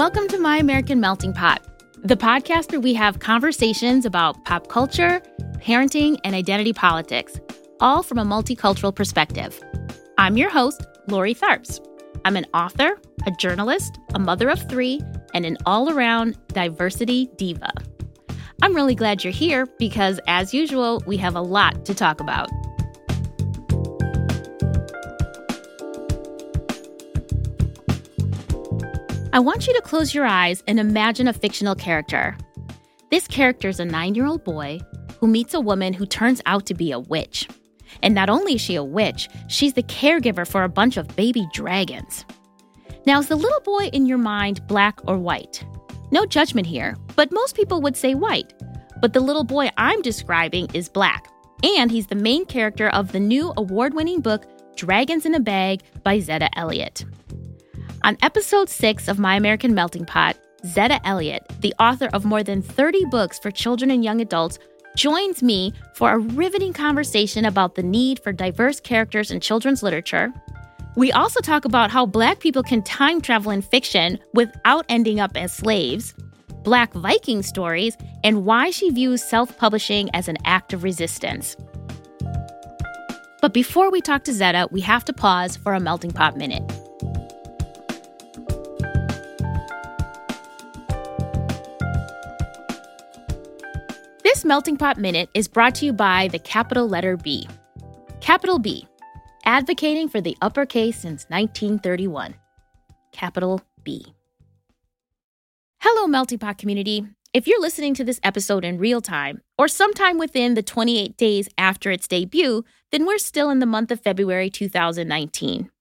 Welcome to My American Melting Pot, the podcast where we have conversations about pop culture, parenting, and identity politics, all from a multicultural perspective. I'm your host, Lori Tharps. I'm an author, a journalist, a mother of three, and an all around diversity diva. I'm really glad you're here because, as usual, we have a lot to talk about. I want you to close your eyes and imagine a fictional character. This character is a nine year old boy who meets a woman who turns out to be a witch. And not only is she a witch, she's the caregiver for a bunch of baby dragons. Now, is the little boy in your mind black or white? No judgment here, but most people would say white. But the little boy I'm describing is black, and he's the main character of the new award winning book, Dragons in a Bag by Zetta Elliott. On episode six of My American Melting Pot, Zetta Elliott, the author of more than 30 books for children and young adults, joins me for a riveting conversation about the need for diverse characters in children's literature. We also talk about how Black people can time travel in fiction without ending up as slaves, Black Viking stories, and why she views self publishing as an act of resistance. But before we talk to Zetta, we have to pause for a melting pot minute. This Melting Pot Minute is brought to you by the capital letter B. Capital B, advocating for the uppercase since 1931. Capital B. Hello, Melting Pot community. If you're listening to this episode in real time, or sometime within the 28 days after its debut, then we're still in the month of February 2019.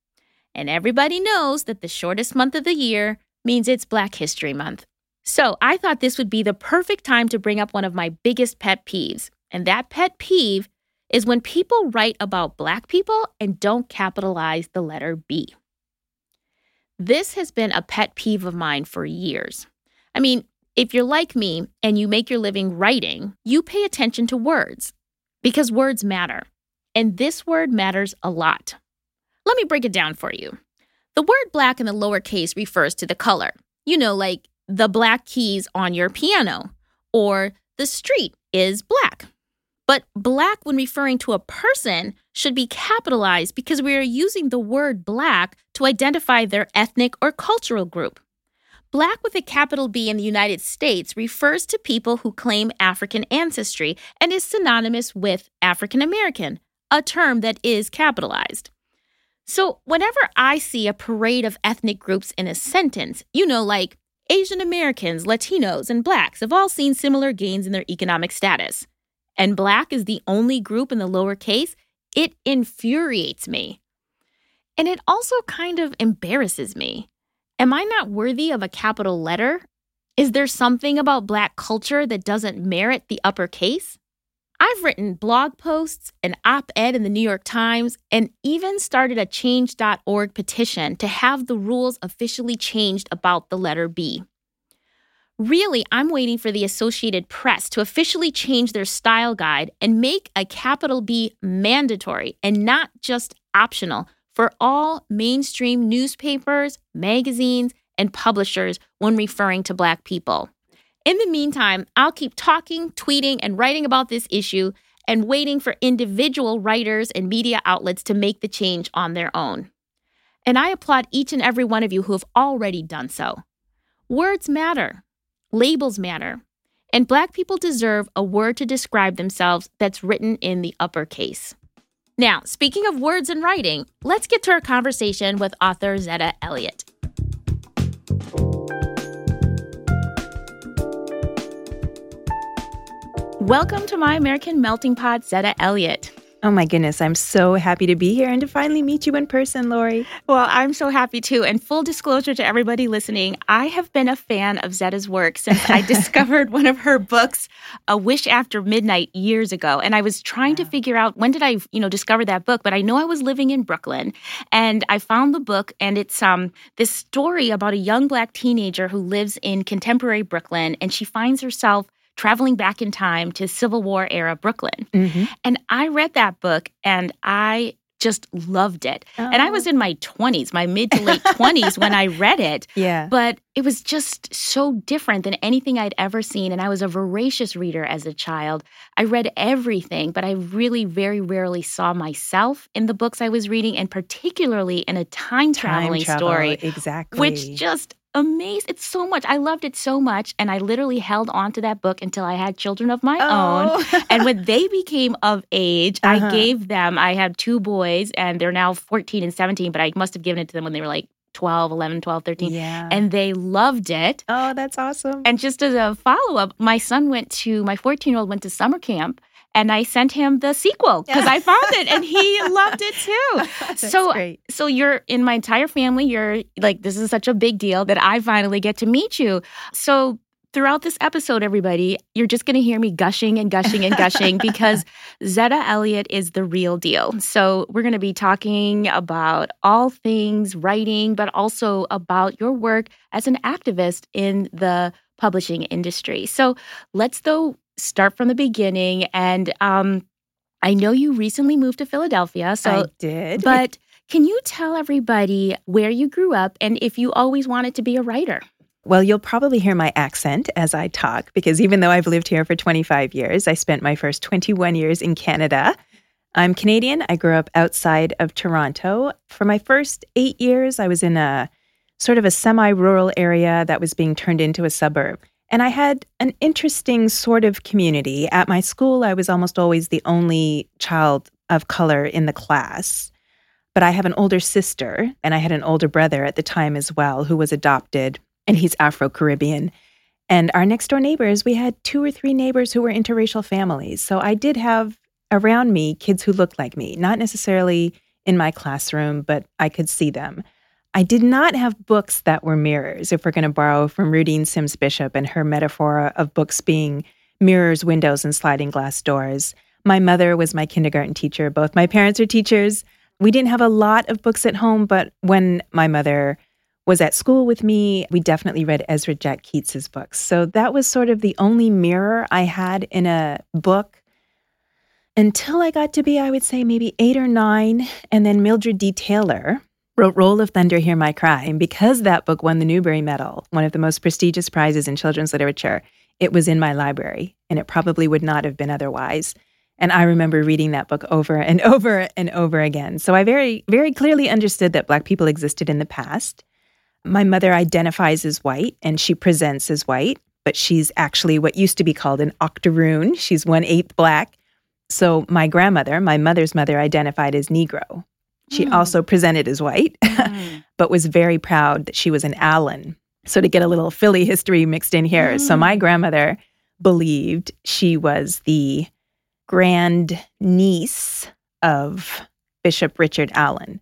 And everybody knows that the shortest month of the year means it's Black History Month. So I thought this would be the perfect time to bring up one of my biggest pet peeves. And that pet peeve is when people write about Black people and don't capitalize the letter B. This has been a pet peeve of mine for years. I mean, if you're like me and you make your living writing, you pay attention to words because words matter. And this word matters a lot. Let me break it down for you. The word black in the lowercase refers to the color. You know, like the black keys on your piano, or the street is black. But black, when referring to a person, should be capitalized because we are using the word black to identify their ethnic or cultural group. Black with a capital B in the United States refers to people who claim African ancestry and is synonymous with African American, a term that is capitalized. So, whenever I see a parade of ethnic groups in a sentence, you know, like Asian Americans, Latinos, and Blacks have all seen similar gains in their economic status. And Black is the only group in the lower case, it infuriates me. And it also kind of embarrasses me. Am I not worthy of a capital letter? Is there something about Black culture that doesn't merit the uppercase? I've written blog posts, an op ed in the New York Times, and even started a change.org petition to have the rules officially changed about the letter B. Really, I'm waiting for the Associated Press to officially change their style guide and make a capital B mandatory and not just optional for all mainstream newspapers, magazines, and publishers when referring to Black people. In the meantime, I'll keep talking, tweeting, and writing about this issue and waiting for individual writers and media outlets to make the change on their own. And I applaud each and every one of you who have already done so. Words matter, labels matter, and Black people deserve a word to describe themselves that's written in the uppercase. Now, speaking of words and writing, let's get to our conversation with author Zetta Elliott. Welcome to My American Melting Pot, Zetta Elliott. Oh my goodness, I'm so happy to be here and to finally meet you in person, Lori. Well, I'm so happy too. And full disclosure to everybody listening, I have been a fan of Zetta's work since I discovered one of her books, A Wish After Midnight, years ago. And I was trying to figure out when did I, you know, discover that book, but I know I was living in Brooklyn and I found the book and it's um this story about a young black teenager who lives in contemporary Brooklyn and she finds herself traveling back in time to Civil War era Brooklyn. Mm-hmm. And I read that book and I just loved it. Oh. And I was oh. in my 20s, my mid to late 20s when I read it. Yeah. But it was just so different than anything I'd ever seen. And I was a voracious reader as a child. I read everything, but I really very rarely saw myself in the books I was reading, and particularly in a time traveling story. Exactly. Which just amazing. It's so much. I loved it so much. And I literally held on to that book until I had children of my oh. own. and when they became of age, uh-huh. I gave them, I had two boys and they're now 14 and 17, but I must have given it to them when they were like 12, 11, 12, 13. Yeah. And they loved it. Oh, that's awesome. And just as a follow up, my son went to, my 14 year old went to summer camp and I sent him the sequel because I found it and he loved it too. so great. so you're in my entire family. You're like this is such a big deal that I finally get to meet you. So throughout this episode, everybody, you're just going to hear me gushing and gushing and gushing because Zetta Elliott is the real deal. So, we're going to be talking about all things writing, but also about your work as an activist in the publishing industry. So, let's though start from the beginning. And um, I know you recently moved to Philadelphia. So I did. But can you tell everybody where you grew up and if you always wanted to be a writer? Well, you'll probably hear my accent as I talk because even though I've lived here for 25 years, I spent my first 21 years in Canada. I'm Canadian. I grew up outside of Toronto. For my first eight years, I was in a sort of a semi rural area that was being turned into a suburb. And I had an interesting sort of community. At my school, I was almost always the only child of color in the class. But I have an older sister, and I had an older brother at the time as well, who was adopted, and he's Afro Caribbean. And our next door neighbors, we had two or three neighbors who were interracial families. So I did have around me kids who looked like me, not necessarily in my classroom, but I could see them. I did not have books that were mirrors, if we're going to borrow from Rudine Sims Bishop and her metaphor of books being mirrors, windows, and sliding glass doors. My mother was my kindergarten teacher. Both my parents are teachers. We didn't have a lot of books at home, but when my mother was at school with me, we definitely read Ezra Jack Keats's books. So that was sort of the only mirror I had in a book until I got to be, I would say, maybe eight or nine. And then Mildred D. Taylor, wrote Roll of Thunder, Hear My Cry. And because that book won the Newbery Medal, one of the most prestigious prizes in children's literature, it was in my library and it probably would not have been otherwise. And I remember reading that book over and over and over again. So I very, very clearly understood that Black people existed in the past. My mother identifies as white and she presents as white, but she's actually what used to be called an octoroon. She's one eighth Black. So my grandmother, my mother's mother, identified as Negro. She mm. also presented as white, mm. but was very proud that she was an Allen. So to get a little Philly history mixed in here. Mm. So my grandmother believed she was the grand niece of Bishop Richard Allen.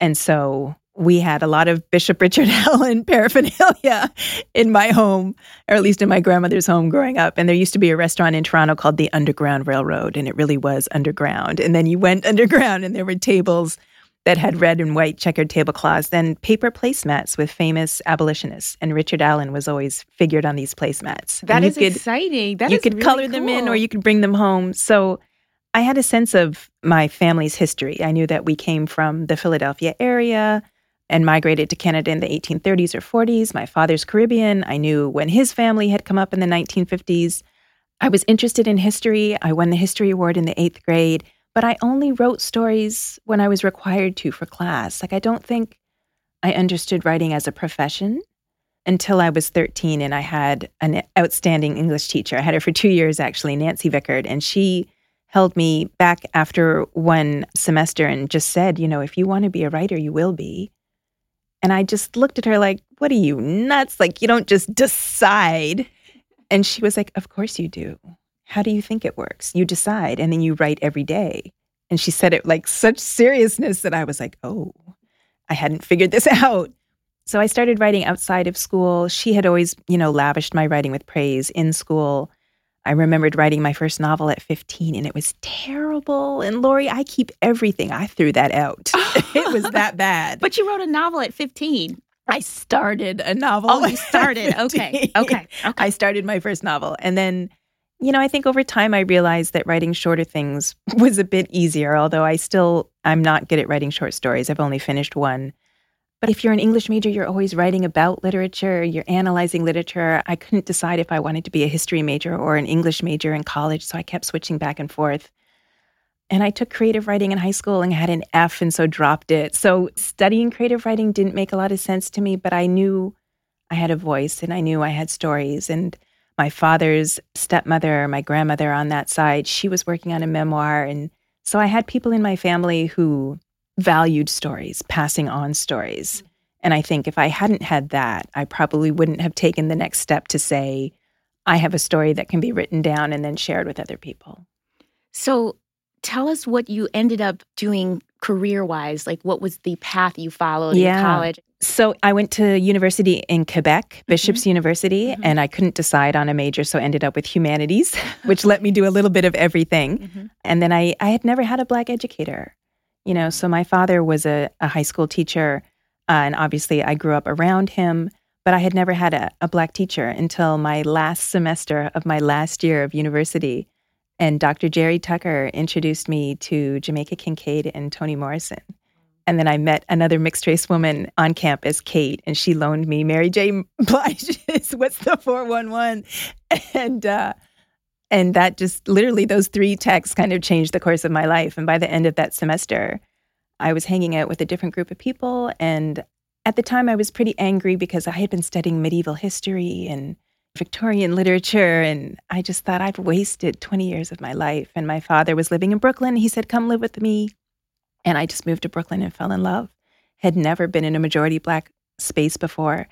And so we had a lot of Bishop Richard Allen paraphernalia in my home, or at least in my grandmother's home growing up. And there used to be a restaurant in Toronto called the Underground Railroad, and it really was underground. And then you went underground, and there were tables that had red and white checkered tablecloths, and paper placemats with famous abolitionists. And Richard Allen was always figured on these placemats. That is could, exciting. That you could really color cool. them in or you could bring them home. So I had a sense of my family's history. I knew that we came from the Philadelphia area and migrated to Canada in the 1830s or 40s. My father's Caribbean. I knew when his family had come up in the 1950s. I was interested in history. I won the history award in the eighth grade but I only wrote stories when I was required to for class. Like, I don't think I understood writing as a profession until I was 13 and I had an outstanding English teacher. I had her for two years, actually, Nancy Vickard, and she held me back after one semester and just said, you know, if you want to be a writer, you will be. And I just looked at her like, what are you nuts? Like, you don't just decide. And she was like, of course you do. How do you think it works? You decide and then you write every day. And she said it like such seriousness that I was like, oh, I hadn't figured this out. So I started writing outside of school. She had always, you know, lavished my writing with praise in school. I remembered writing my first novel at 15 and it was terrible. And Lori, I keep everything. I threw that out. it was that bad. But you wrote a novel at 15. I started a novel. Oh, you started. Okay. Okay. Okay. I started my first novel. And then you know, I think over time I realized that writing shorter things was a bit easier, although I still I'm not good at writing short stories. I've only finished one. But if you're an English major, you're always writing about literature, you're analyzing literature. I couldn't decide if I wanted to be a history major or an English major in college, so I kept switching back and forth. And I took creative writing in high school and had an F and so dropped it. So studying creative writing didn't make a lot of sense to me, but I knew I had a voice and I knew I had stories. And my father's stepmother, my grandmother on that side, she was working on a memoir. And so I had people in my family who valued stories, passing on stories. And I think if I hadn't had that, I probably wouldn't have taken the next step to say, I have a story that can be written down and then shared with other people. So tell us what you ended up doing career wise. Like, what was the path you followed yeah. in college? So I went to university in Quebec, mm-hmm. Bishop's mm-hmm. University, mm-hmm. and I couldn't decide on a major, so ended up with humanities, which let me do a little bit of everything. Mm-hmm. And then I, I had never had a black educator. You know, so my father was a, a high school teacher, uh, and obviously I grew up around him, but I had never had a, a black teacher until my last semester of my last year of university. And Dr. Jerry Tucker introduced me to Jamaica Kincaid and Toni Morrison. And then I met another mixed race woman on campus, Kate, and she loaned me Mary J. Blige's What's the 411? And uh, and that just literally, those three texts kind of changed the course of my life. And by the end of that semester, I was hanging out with a different group of people. And at the time, I was pretty angry because I had been studying medieval history and Victorian literature. And I just thought I've wasted 20 years of my life. And my father was living in Brooklyn. He said, Come live with me. And I just moved to Brooklyn and fell in love. Had never been in a majority Black space before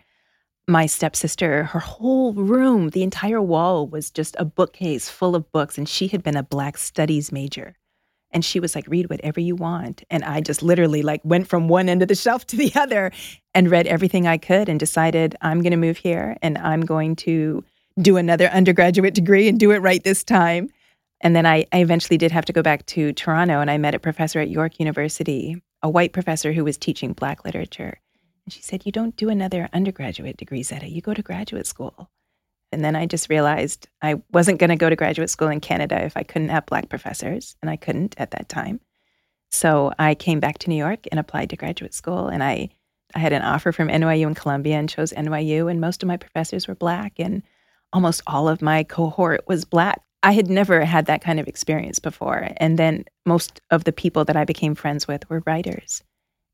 my stepsister, her whole room, the entire wall was just a bookcase full of books. And she had been a Black studies major. And she was like, read whatever you want. And I just literally like went from one end of the shelf to the other and read everything I could and decided I'm going to move here and I'm going to do another undergraduate degree and do it right this time. And then I, I eventually did have to go back to Toronto and I met a professor at York University, a white professor who was teaching Black literature. And she said, You don't do another undergraduate degree, Zetta. You go to graduate school. And then I just realized I wasn't going to go to graduate school in Canada if I couldn't have Black professors, and I couldn't at that time. So I came back to New York and applied to graduate school. And I, I had an offer from NYU and Columbia and chose NYU. And most of my professors were Black, and almost all of my cohort was Black. I had never had that kind of experience before. And then most of the people that I became friends with were writers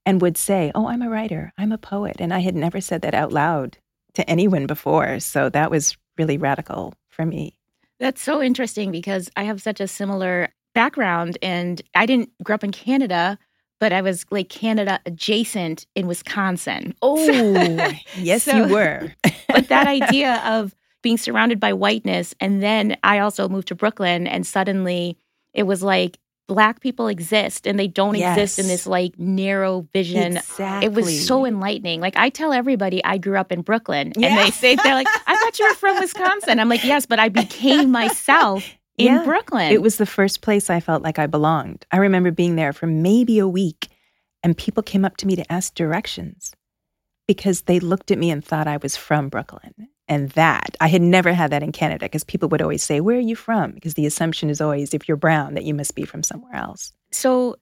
and would say, Oh, I'm a writer, I'm a poet. And I had never said that out loud to anyone before. So that was really radical for me. That's so interesting because I have such a similar background and I didn't grow up in Canada, but I was like Canada adjacent in Wisconsin. Oh, yes, so, you were. but that idea of being surrounded by whiteness. And then I also moved to Brooklyn and suddenly it was like black people exist and they don't yes. exist in this like narrow vision. Exactly. It was so enlightening. Like I tell everybody I grew up in Brooklyn yeah. and they say they're like, I thought you were from Wisconsin. I'm like, yes, but I became myself in yeah. Brooklyn. It was the first place I felt like I belonged. I remember being there for maybe a week and people came up to me to ask directions because they looked at me and thought I was from Brooklyn and that. I had never had that in Canada because people would always say, Where are you from? Because the assumption is always, if you're brown, that you must be from somewhere else. So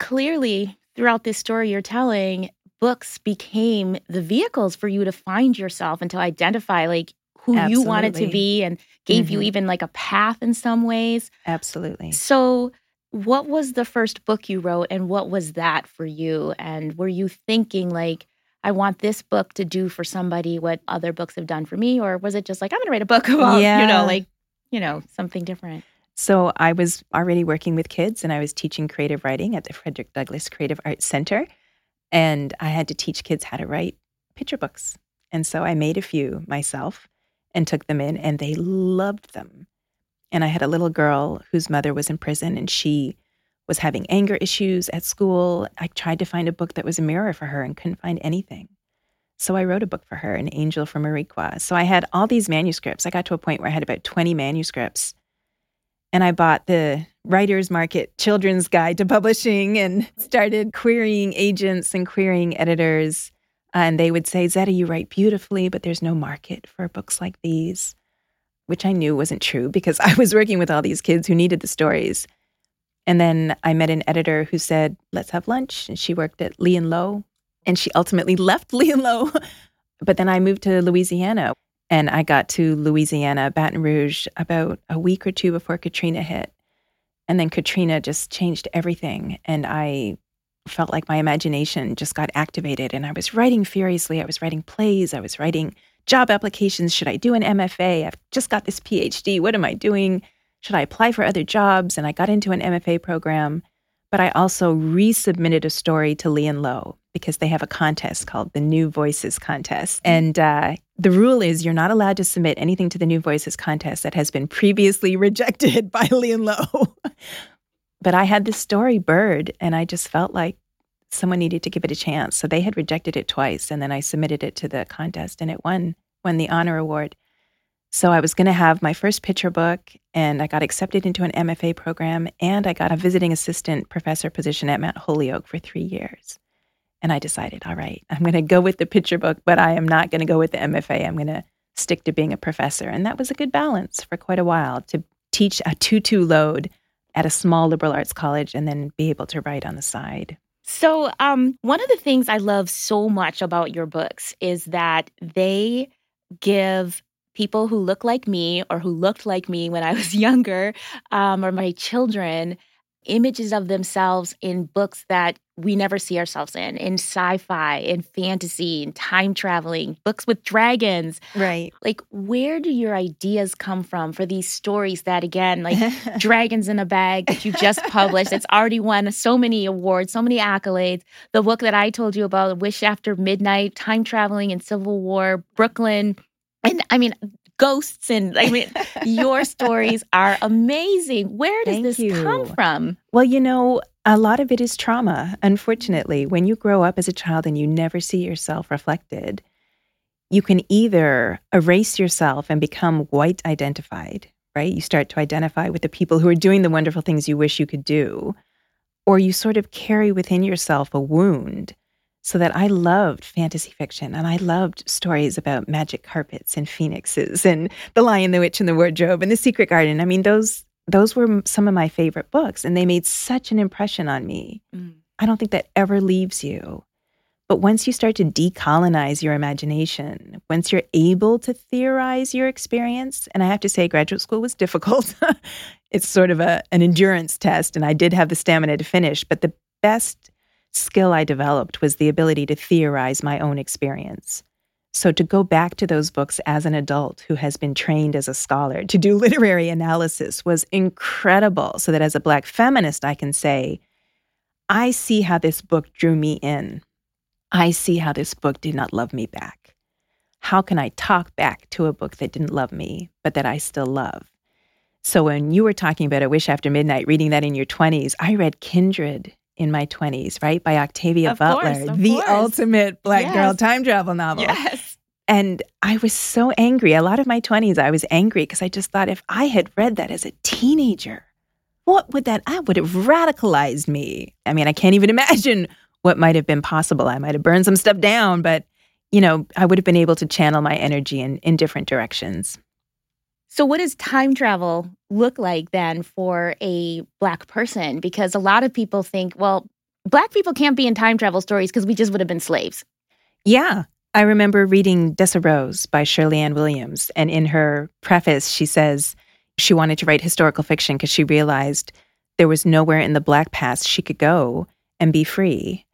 clearly, throughout this story you're telling, books became the vehicles for you to find yourself and to identify like who Absolutely. you wanted to be and gave mm-hmm. you even like a path in some ways. Absolutely. So, what was the first book you wrote and what was that for you? And were you thinking like, I want this book to do for somebody what other books have done for me? Or was it just like, I'm going to write a book about, yeah. you know, like, you know, something different? So I was already working with kids and I was teaching creative writing at the Frederick Douglass Creative Arts Center. And I had to teach kids how to write picture books. And so I made a few myself and took them in, and they loved them. And I had a little girl whose mother was in prison, and she was having anger issues at school. I tried to find a book that was a mirror for her and couldn't find anything. So I wrote a book for her, An Angel from Mariqua. So I had all these manuscripts. I got to a point where I had about 20 manuscripts. And I bought the Writer's Market Children's Guide to Publishing and started querying agents and querying editors. And they would say, Zetta, you write beautifully, but there's no market for books like these, which I knew wasn't true because I was working with all these kids who needed the stories. And then I met an editor who said, let's have lunch. And she worked at Lee and Low. And she ultimately left Lee and Low. but then I moved to Louisiana and I got to Louisiana, Baton Rouge, about a week or two before Katrina hit. And then Katrina just changed everything. And I felt like my imagination just got activated. And I was writing furiously. I was writing plays. I was writing job applications. Should I do an MFA? I've just got this PhD. What am I doing? Should I apply for other jobs? And I got into an MFA program. But I also resubmitted a story to Lee and Low because they have a contest called the New Voices Contest. And uh, the rule is you're not allowed to submit anything to the New Voices Contest that has been previously rejected by Lee and Low. But I had this story, Bird, and I just felt like someone needed to give it a chance. So they had rejected it twice, and then I submitted it to the contest, and it won won the honor award. So I was going to have my first picture book, and I got accepted into an MFA program, and I got a visiting assistant professor position at Mount Holyoke for three years. And I decided, all right, I'm going to go with the picture book, but I am not going to go with the MFA. I'm going to stick to being a professor. And that was a good balance for quite a while to teach a 2 2 load at a small liberal arts college and then be able to write on the side. So, um, one of the things I love so much about your books is that they give people who look like me or who looked like me when I was younger, um, or my children, images of themselves in books that we never see ourselves in, in sci-fi, in fantasy, in time traveling, books with dragons. Right. Like where do your ideas come from for these stories that again, like Dragons in a Bag that you just published, it's already won so many awards, so many accolades. The book that I told you about, Wish After Midnight, time traveling in Civil War, Brooklyn, and I mean, ghosts and I mean your stories are amazing. Where does Thank this you. come from? Well, you know, a lot of it is trauma. Unfortunately, when you grow up as a child and you never see yourself reflected, you can either erase yourself and become white identified, right? You start to identify with the people who are doing the wonderful things you wish you could do, or you sort of carry within yourself a wound so that I loved fantasy fiction and I loved stories about magic carpets and phoenixes and The Lion, the Witch, and the Wardrobe and The Secret Garden. I mean, those those were some of my favorite books, and they made such an impression on me. Mm. I don't think that ever leaves you. But once you start to decolonize your imagination, once you're able to theorize your experience, and I have to say, graduate school was difficult. it's sort of a, an endurance test, and I did have the stamina to finish. But the best skill I developed was the ability to theorize my own experience. So, to go back to those books as an adult who has been trained as a scholar to do literary analysis was incredible. So that as a Black feminist, I can say, I see how this book drew me in. I see how this book did not love me back. How can I talk back to a book that didn't love me, but that I still love? So, when you were talking about A Wish After Midnight, reading that in your 20s, I read Kindred in my 20s, right? By Octavia of Butler, course, the course. ultimate black yes. girl time travel novel. Yes. And I was so angry. A lot of my 20s, I was angry because I just thought if I had read that as a teenager, what would that, I would have radicalized me. I mean, I can't even imagine what might have been possible. I might have burned some stuff down, but, you know, I would have been able to channel my energy in, in different directions. So, what does time travel look like then for a Black person? Because a lot of people think, well, Black people can't be in time travel stories because we just would have been slaves. Yeah. I remember reading Dessa Rose by Sherley Anne Williams. And in her preface, she says she wanted to write historical fiction because she realized there was nowhere in the Black past she could go and be free.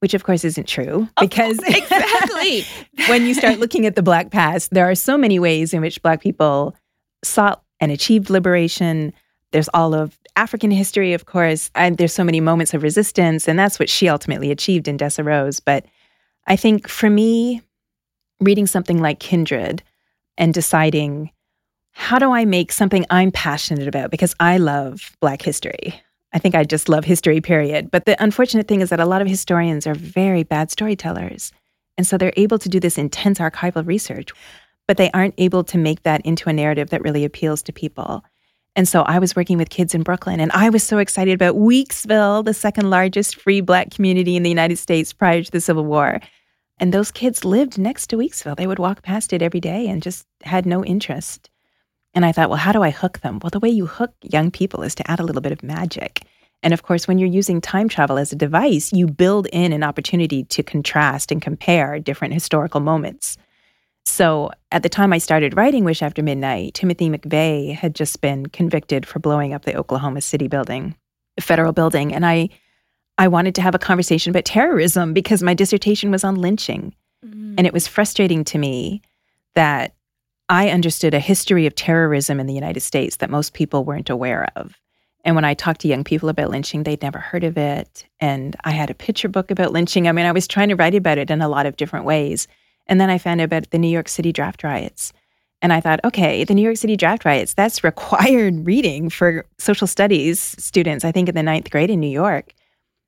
Which, of course, isn't true oh, because oh, exactly when you start looking at the Black past, there are so many ways in which Black people sought and achieved liberation. There's all of African history, of course, and there's so many moments of resistance, and that's what she ultimately achieved in Dessa Rose. But I think for me, reading something like Kindred and deciding how do I make something I'm passionate about because I love Black history. I think I just love history, period. But the unfortunate thing is that a lot of historians are very bad storytellers. And so they're able to do this intense archival research, but they aren't able to make that into a narrative that really appeals to people. And so I was working with kids in Brooklyn, and I was so excited about Weeksville, the second largest free Black community in the United States prior to the Civil War. And those kids lived next to Weeksville. They would walk past it every day and just had no interest. And I thought, well, how do I hook them? Well, the way you hook young people is to add a little bit of magic. And of course, when you're using time travel as a device, you build in an opportunity to contrast and compare different historical moments. So at the time I started writing Wish After Midnight, Timothy McVeigh had just been convicted for blowing up the Oklahoma City building, federal building. And I I wanted to have a conversation about terrorism because my dissertation was on lynching. Mm. And it was frustrating to me that I understood a history of terrorism in the United States that most people weren't aware of. And when I talked to young people about lynching, they'd never heard of it. And I had a picture book about lynching. I mean, I was trying to write about it in a lot of different ways. And then I found out about the New York City draft riots. And I thought, okay, the New York City draft riots, that's required reading for social studies students, I think in the ninth grade in New York.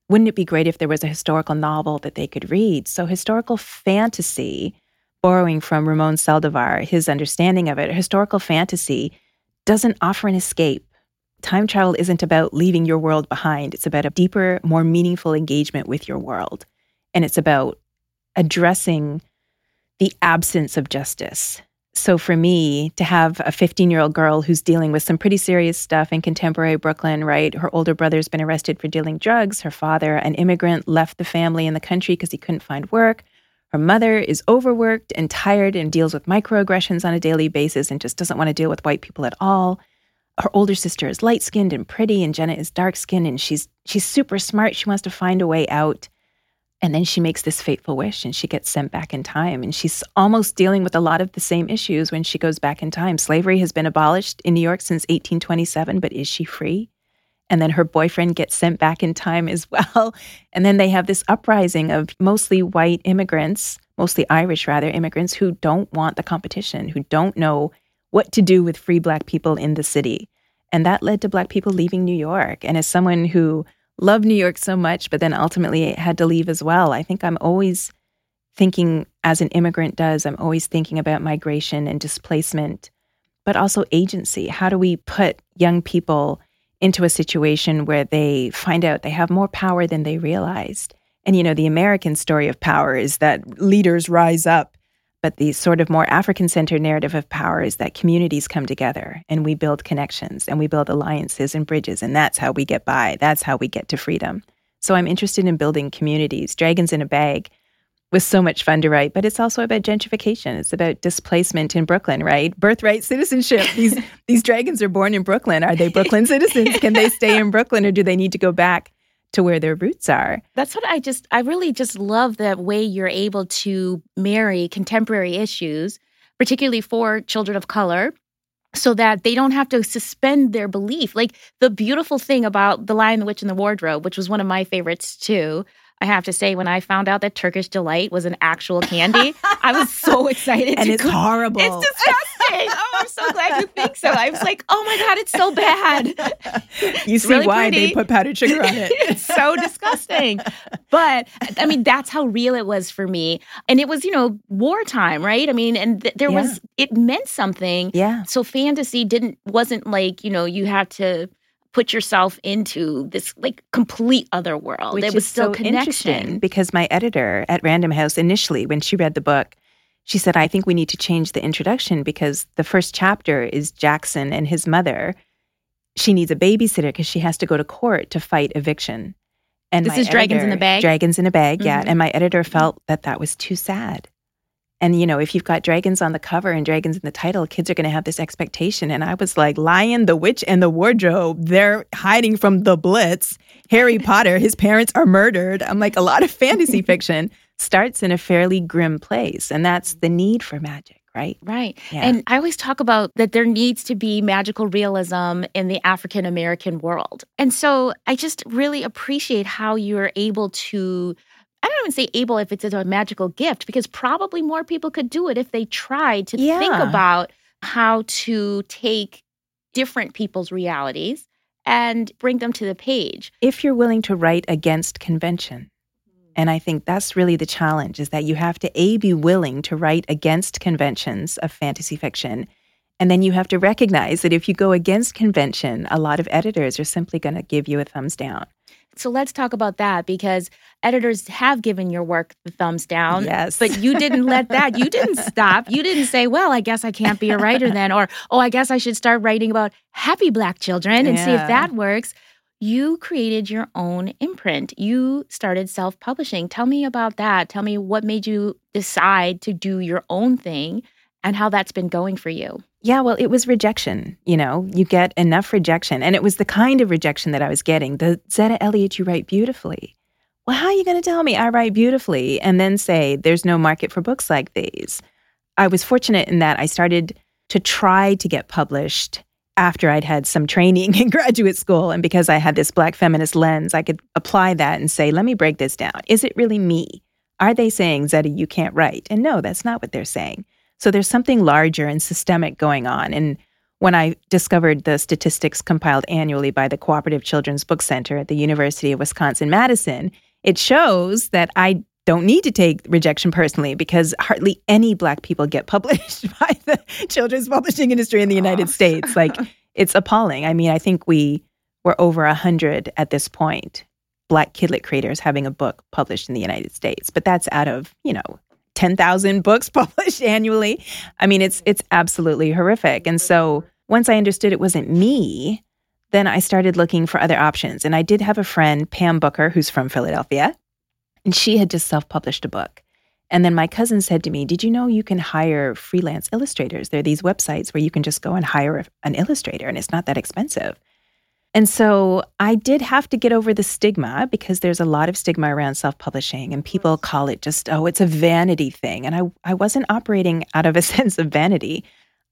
Wouldn't it be great if there was a historical novel that they could read? So, historical fantasy, borrowing from Ramon Saldivar, his understanding of it, historical fantasy doesn't offer an escape time travel isn't about leaving your world behind. It's about a deeper, more meaningful engagement with your world. And it's about addressing the absence of justice. So for me, to have a 15 year old girl who's dealing with some pretty serious stuff in contemporary Brooklyn, right? Her older brother's been arrested for dealing drugs. Her father, an immigrant, left the family in the country because he couldn't find work. Her mother is overworked and tired and deals with microaggressions on a daily basis and just doesn't want to deal with white people at all her older sister is light skinned and pretty, and Jenna is dark skinned, and she's she's super smart. She wants to find a way out. And then she makes this fateful wish and she gets sent back in time. And she's almost dealing with a lot of the same issues when she goes back in time. Slavery has been abolished in New York since 1827, but is she free? And then her boyfriend gets sent back in time as well. And then they have this uprising of mostly white immigrants, mostly Irish rather, immigrants who don't want the competition, who don't know what to do with free Black people in the city. And that led to Black people leaving New York. And as someone who loved New York so much, but then ultimately had to leave as well, I think I'm always thinking, as an immigrant does, I'm always thinking about migration and displacement, but also agency. How do we put young people into a situation where they find out they have more power than they realized? And, you know, the American story of power is that leaders rise up but the sort of more African centered narrative of power is that communities come together and we build connections and we build alliances and bridges. And that's how we get by. That's how we get to freedom. So I'm interested in building communities. Dragons in a Bag was so much fun to write, but it's also about gentrification. It's about displacement in Brooklyn, right? Birthright citizenship. These these dragons are born in Brooklyn. Are they Brooklyn citizens? Can they stay in Brooklyn or do they need to go back to where their roots are. That's what I just, I really just love the way you're able to marry contemporary issues, particularly for children of color, so that they don't have to suspend their belief. Like the beautiful thing about The Lion, the Witch, and the Wardrobe, which was one of my favorites too. I have to say, when I found out that Turkish delight was an actual candy, I was so excited. and it's go- horrible. It's disgusting. oh, I'm so glad you think so. I was like, oh my God, it's so bad. You see really why pretty. they put powdered sugar on it. it's so disgusting. But I mean, that's how real it was for me. And it was, you know, wartime, right? I mean, and th- there yeah. was, it meant something. Yeah. So fantasy didn't, wasn't like, you know, you had to put yourself into this like complete other world. Which it was still so connection. because my editor at Random House initially, when she read the book, she said, I think we need to change the introduction because the first chapter is Jackson and his mother. She needs a babysitter because she has to go to court to fight eviction. And this is editor, Dragons in a Bag? Dragons in a Bag, mm-hmm. yeah. And my editor felt that that was too sad. And, you know, if you've got dragons on the cover and dragons in the title, kids are going to have this expectation. And I was like, Lion, the Witch, and the Wardrobe, they're hiding from the Blitz. Harry Potter, his parents are murdered. I'm like, a lot of fantasy fiction starts in a fairly grim place. And that's mm. the need for magic right? Right. Yeah. And I always talk about that there needs to be magical realism in the African American world. And so I just really appreciate how you're able to. I don't even say able if it's a magical gift, because probably more people could do it if they tried to yeah. think about how to take different people's realities and bring them to the page. If you're willing to write against convention. And I think that's really the challenge is that you have to A, be willing to write against conventions of fantasy fiction. And then you have to recognize that if you go against convention, a lot of editors are simply going to give you a thumbs down. So let's talk about that because editors have given your work the thumbs down. Yes. But you didn't let that, you didn't stop. You didn't say, well, I guess I can't be a writer then, or, oh, I guess I should start writing about happy Black children and yeah. see if that works you created your own imprint. You started self publishing. Tell me about that. Tell me what made you decide to do your own thing and how that's been going for you. Yeah, well, it was rejection. You know, you get enough rejection. And it was the kind of rejection that I was getting. The Zetta Elliott, you write beautifully. Well, how are you going to tell me I write beautifully and then say there's no market for books like these? I was fortunate in that I started to try to get published after I'd had some training in graduate school. And because I had this Black feminist lens, I could apply that and say, let me break this down. Is it really me? Are they saying, Zetta, you can't write? And no, that's not what they're saying. So there's something larger and systemic going on. And when I discovered the statistics compiled annually by the Cooperative Children's Book Center at the University of Wisconsin Madison, it shows that I don't need to take rejection personally because hardly any black people get published by the children's publishing industry in the United oh. States. Like it's appalling. I mean, I think we were over a hundred at this point, black kidlit creators having a book published in the United States. But that's out of, you know, 10,000 books published annually. I mean, it's it's absolutely horrific. And so once I understood it wasn't me, then I started looking for other options. And I did have a friend, Pam Booker, who's from Philadelphia, and she had just self published a book. And then my cousin said to me, Did you know you can hire freelance illustrators? There are these websites where you can just go and hire an illustrator, and it's not that expensive. And so I did have to get over the stigma because there's a lot of stigma around self publishing, and people call it just, oh, it's a vanity thing. And I, I wasn't operating out of a sense of vanity.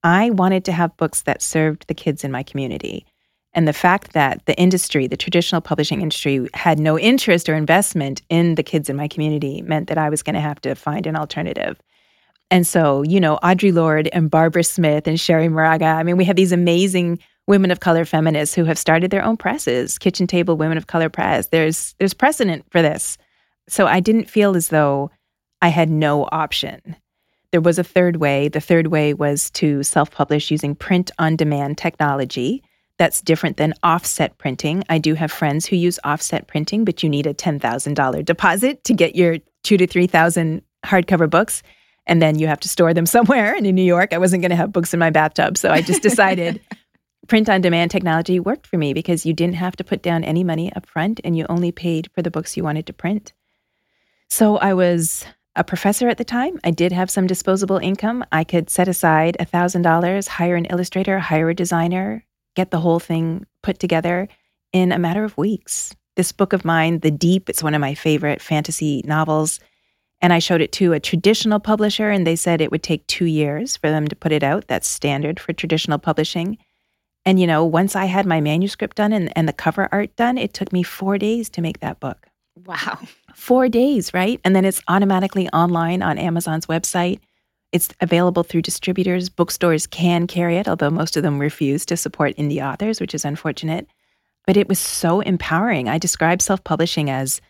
I wanted to have books that served the kids in my community. And the fact that the industry, the traditional publishing industry, had no interest or investment in the kids in my community meant that I was going to have to find an alternative. And so, you know, Audre Lorde and Barbara Smith and Cherríe Moraga, I mean, we have these amazing women of color feminists who have started their own presses, Kitchen Table Women of Color Press. There's there's precedent for this. So I didn't feel as though I had no option. There was a third way. The third way was to self-publish using print on demand technology that's different than offset printing. I do have friends who use offset printing, but you need a $10,000 deposit to get your two to 3,000 hardcover books. And then you have to store them somewhere. And in New York, I wasn't going to have books in my bathtub. So I just decided print on demand technology worked for me because you didn't have to put down any money up front and you only paid for the books you wanted to print. So I was a professor at the time. I did have some disposable income. I could set aside $1,000, hire an illustrator, hire a designer, get the whole thing put together in a matter of weeks. This book of mine, The Deep, it's one of my favorite fantasy novels. And I showed it to a traditional publisher, and they said it would take two years for them to put it out. That's standard for traditional publishing. And, you know, once I had my manuscript done and, and the cover art done, it took me four days to make that book. Wow. Four days, right? And then it's automatically online on Amazon's website. It's available through distributors. Bookstores can carry it, although most of them refuse to support indie authors, which is unfortunate. But it was so empowering. I describe self publishing as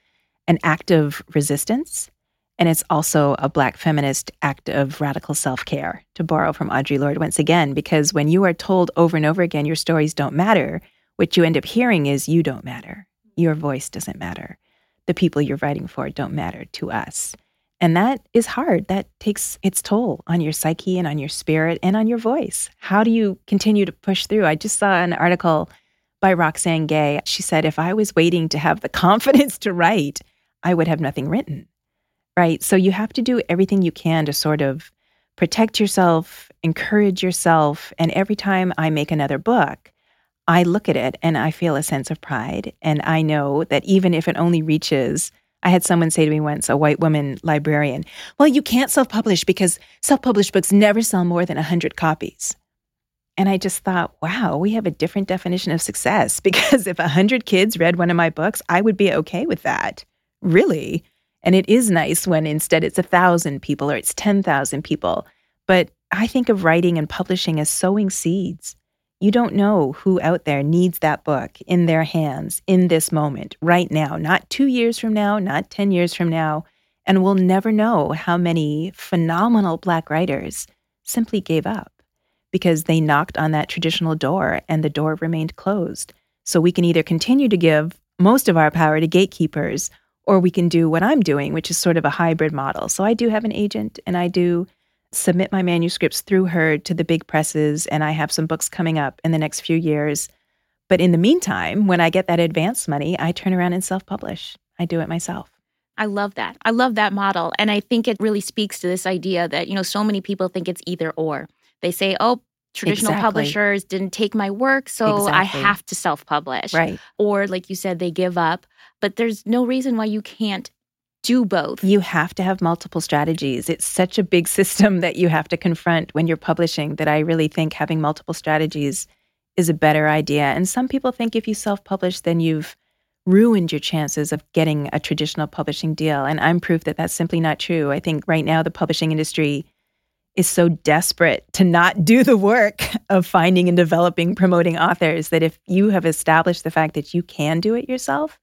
an act of resistance. And it's also a Black feminist act of radical self care, to borrow from Audre Lorde once again, because when you are told over and over again your stories don't matter, what you end up hearing is you don't matter. Your voice doesn't matter. The people you're writing for don't matter to us. And that is hard. That takes its toll on your psyche and on your spirit and on your voice. How do you continue to push through? I just saw an article by Roxane Gay. She said, if I was waiting to have the confidence to write, I would have nothing written. Right. So you have to do everything you can to sort of protect yourself, encourage yourself. And every time I make another book, I look at it and I feel a sense of pride. And I know that even if it only reaches I had someone say to me once, a white woman librarian, Well, you can't self publish because self published books never sell more than 100 copies. And I just thought, wow, we have a different definition of success because if 100 kids read one of my books, I would be okay with that. Really. And it is nice when instead it's 1,000 people or it's 10,000 people. But I think of writing and publishing as sowing seeds. You don't know who out there needs that book in their hands in this moment, right now, not two years from now, not 10 years from now. And we'll never know how many phenomenal Black writers simply gave up because they knocked on that traditional door and the door remained closed. So we can either continue to give most of our power to gatekeepers or we can do what I'm doing, which is sort of a hybrid model. So I do have an agent and I do submit my manuscripts through her to the big presses, and I have some books coming up in the next few years. But in the meantime, when I get that advance money, I turn around and self publish. I do it myself. I love that. I love that model. And I think it really speaks to this idea that, you know, so many people think it's either or. They say, oh, traditional Exactly. publishers didn't take my work, so I have to self publish. Right. Or, like you said, they give up. But there's no reason why you can't do both. You have to have multiple strategies. It's such a big system that you have to confront when you're publishing that I really think having multiple strategies is a better idea. And some people think if you self publish, then you've ruined your chances of getting a traditional publishing deal. And I'm proof that that's simply not true. I think right now the publishing industry is so desperate to not do the work of finding and developing, promoting authors that if you have established the fact that you can do it yourself,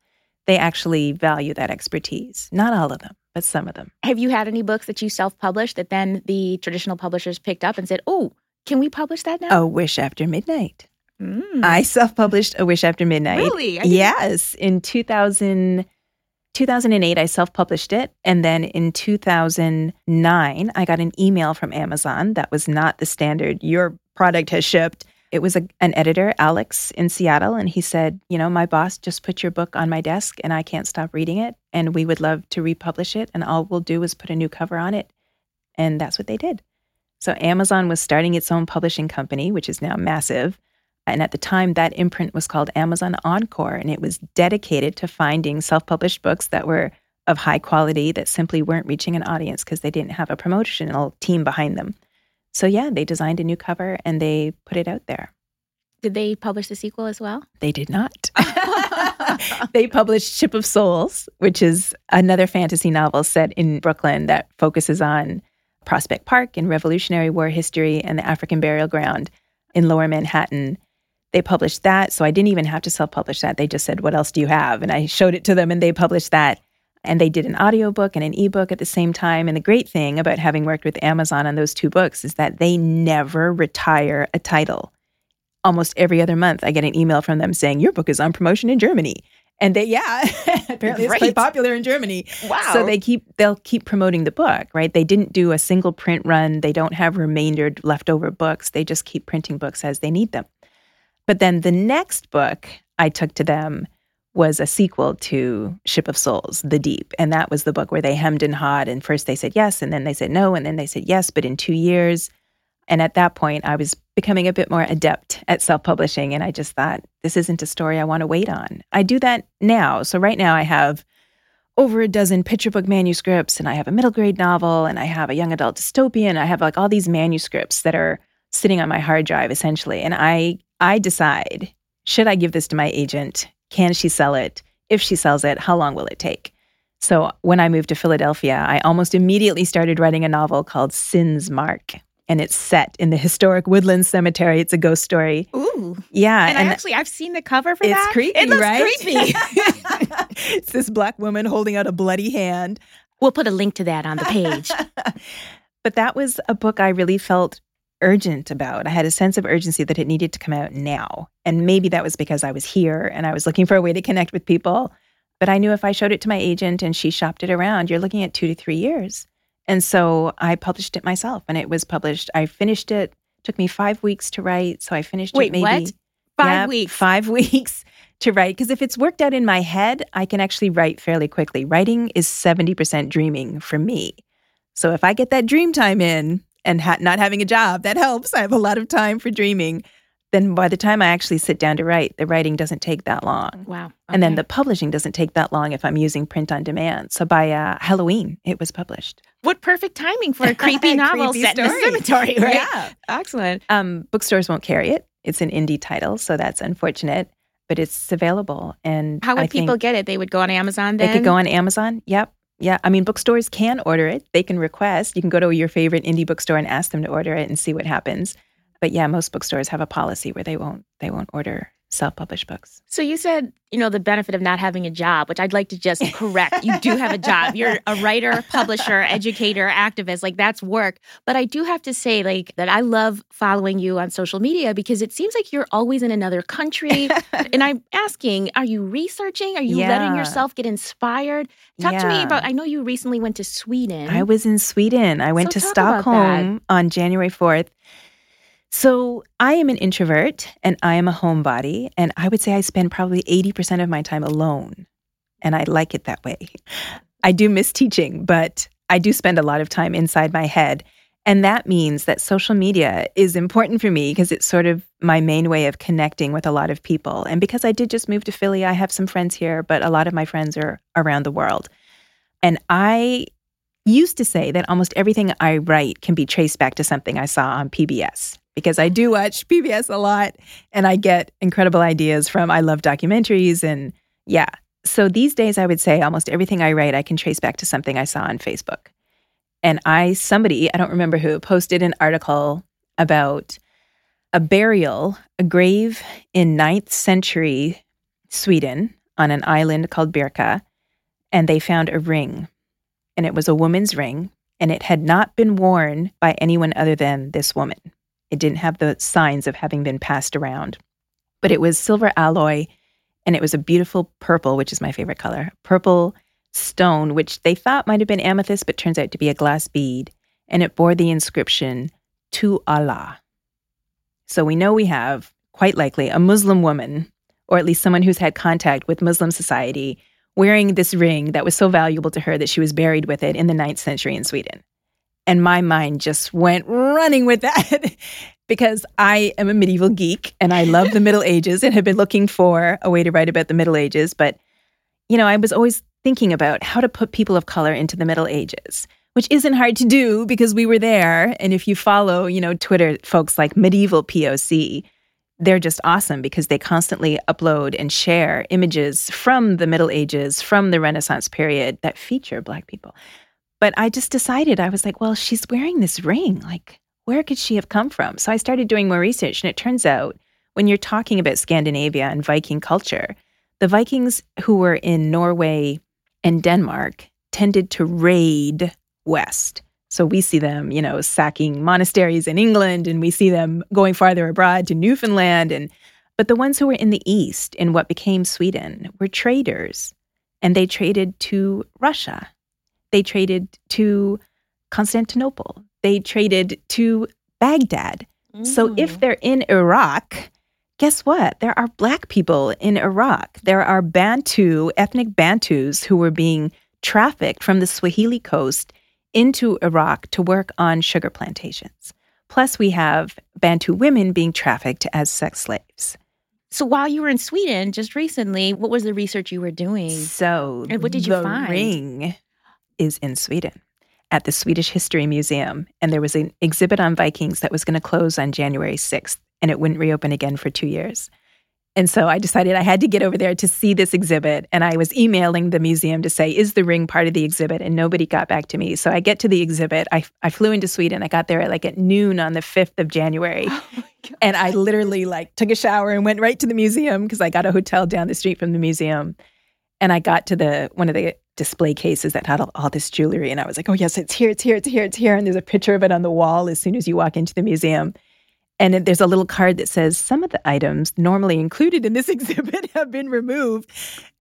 they actually value that expertise. Not all of them, but some of them. Have you had any books that you self published that then the traditional publishers picked up and said, oh, can we publish that now? A Wish After Midnight. Mm. I self published A Wish After Midnight. Really? Yes. In 2000, 2008, I self published it. And then in 2009, I got an email from Amazon that was not the standard, your product has shipped. It was a, an editor, Alex, in Seattle. And he said, You know, my boss just put your book on my desk and I can't stop reading it. And we would love to republish it. And all we'll do is put a new cover on it. And that's what they did. So Amazon was starting its own publishing company, which is now massive. And at the time, that imprint was called Amazon Encore, and it was dedicated to finding self published books that were of high quality that simply weren't reaching an audience because they didn't have a promotional team behind them. So, yeah, they designed a new cover and they put it out there. Did they publish the sequel as well? They did not. they published Ship of Souls, which is another fantasy novel set in Brooklyn that focuses on Prospect Park and Revolutionary War history and the African burial ground in lower Manhattan. They published that. So I didn't even have to self publish that. They just said, What else do you have? And I showed it to them and they published that. And they did an audiobook and an ebook at the same time. And the great thing about having worked with Amazon on those two books is that they never retire a title almost every other month I get an email from them saying your book is on promotion in Germany. And they yeah, apparently it's quite popular in Germany. Wow. So they keep they'll keep promoting the book, right? They didn't do a single print run. They don't have remaindered leftover books. They just keep printing books as they need them. But then the next book I took to them was a sequel to Ship of Souls, The Deep. And that was the book where they hemmed and hawed. And first they said yes, and then they said no, and then they said yes, but in two years. And at that point, I was becoming a bit more adept at self publishing. And I just thought, this isn't a story I want to wait on. I do that now. So right now, I have over a dozen picture book manuscripts, and I have a middle grade novel, and I have a young adult dystopian. I have like all these manuscripts that are sitting on my hard drive essentially. And I, I decide should I give this to my agent? Can she sell it? If she sells it, how long will it take? So when I moved to Philadelphia, I almost immediately started writing a novel called Sin's Mark. And it's set in the historic Woodland Cemetery. It's a ghost story. Ooh. Yeah. And, I actually, I've seen the cover for it's that. creepy, it looks right? creepy. it's this black woman holding out a bloody hand. we'll put a link to that on the page. But that was a book I really felt urgent about. I had a sense of urgency that it needed to come out now. And maybe that was because I was here and I was looking for a way to connect with people. But I knew if I showed it to my agent and she shopped it around, you're looking at two to three years. And so I published it myself and it was published. I finished it, took me five weeks to write. So I finished Wait, it maybe what? Five Yeah, weeks. Five weeks to write. Because if it's worked out in my head, I can actually write fairly quickly. Writing is 70% dreaming for me. So if I get that dream time in and ha- not having a job, that helps. I have a lot of time for dreaming. Then by the time I actually sit down to write, the writing doesn't take that long. Wow. And then the publishing doesn't take that long if I'm using print on demand. So by uh, Halloween, it was published. what perfect timing for a creepy novel Creepy set in story. a cemetery, right? Yeah. Excellent. Um, bookstores won't carry it. It's an indie title, so that's unfortunate, but it's available. And How would I people get it? They would go on Amazon then? They could go on Amazon. Yep. Yeah. I mean, bookstores can order it. They can request. You can go to your favorite indie bookstore and ask them to order it and see what happens. But yeah, most bookstores have a policy where they won't they won't order self-published books. So you said, you know, the benefit of not having a job, which I'd like to just correct. you do have a job. You're a writer, publisher, educator, activist. Like that's work. But I do have to say, like, that I love following you on social media because it seems like you're always in another country. and I'm asking, are you researching? Are you letting yourself get inspired? Talk to me about I know you recently went to Sweden. I was in Sweden. I went So to Stockholm on January 4th So I am an introvert and I am a homebody. And I would say I spend probably 80% of my time alone. And I like it that way. I do miss teaching, but I do spend a lot of time inside my head. And that means that social media is important for me because it's sort of my main way of connecting with a lot of people. And because I did just move to Philly, I have some friends here, but a lot of my friends are around the world. And I used to say that almost everything I write can be traced back to something I saw on PBS because I do watch PBS a lot and I get incredible ideas from I love documentaries and yeah. So these days I would say almost everything I write I can trace back to something I saw on Facebook. And I somebody, I don't remember who, posted an article about a burial, a grave in 9th century Sweden on an island called Birka, and they found a ring. And it was a woman's ring, and it had not been worn by anyone other than this woman. It didn't have the signs of having been passed around, but it was silver alloy and it was a beautiful purple, which is my favorite color, purple stone, which they thought might have been amethyst, but turns out to be a glass bead. And it bore the inscription, To Allah. So we know we have, quite likely, a Muslim woman, or at least someone who's had contact with Muslim society, wearing this ring that was so valuable to her that she was buried with it in the ninth century in Sweden. And my mind just went running with that because I am a medieval geek and I love the Middle Ages and have been looking for a way to write about the Middle Ages. But, you know, I was always thinking about how to put people of color into the Middle Ages, which isn't hard to do because we were there. And if you follow, you know, Twitter folks like Medieval POC, they're just awesome because they constantly upload and share images from the Middle Ages, from the Renaissance period that feature Black people. But I just decided, I was like, well, she's wearing this ring. Like, where could she have come from? So I started doing more research. And it turns out when you're talking about Scandinavia and Viking culture, the Vikings who were in Norway and Denmark tended to raid west. So we see them, you know, sacking monasteries in England and we see them going farther abroad to Newfoundland and but the ones who were in the east in what became Sweden were traders and they traded to Russia they traded to Constantinople. They traded to Baghdad. Mm. So if mm. they're in Iraq, guess what? There are black people in Iraq. There are Bantu, ethnic Bantus who were being trafficked from the Swahili coast into Iraq to work on sugar plantations. Plus, we have Bantu women being trafficked as sex slaves. So while you were in Sweden just recently, what was the research you were doing? So, and what did you find? Ring is in Sweden at the Swedish History Museum. And there was an exhibit on Vikings that was going to close on January 6th, and it wouldn't reopen again for two years. And so I decided I had to get over there to see this exhibit. And I was emailing the museum to say, is the ring part of the exhibit? And nobody got back to me. So I get to the exhibit. I, I flew into Sweden. I got there at like at noon on the 5th of January. Oh and I literally like took a shower and went right to the museum because I got a hotel down the street from the museum. And I got to the one of the display cases that had all, all, this jewelry. And I was like, oh, yes, it's here, it's here, it's here, it's here. And there's a picture of it on the wall as soon as you walk into the museum. And it, there's a little card that says some of the items normally included in this exhibit have been removed.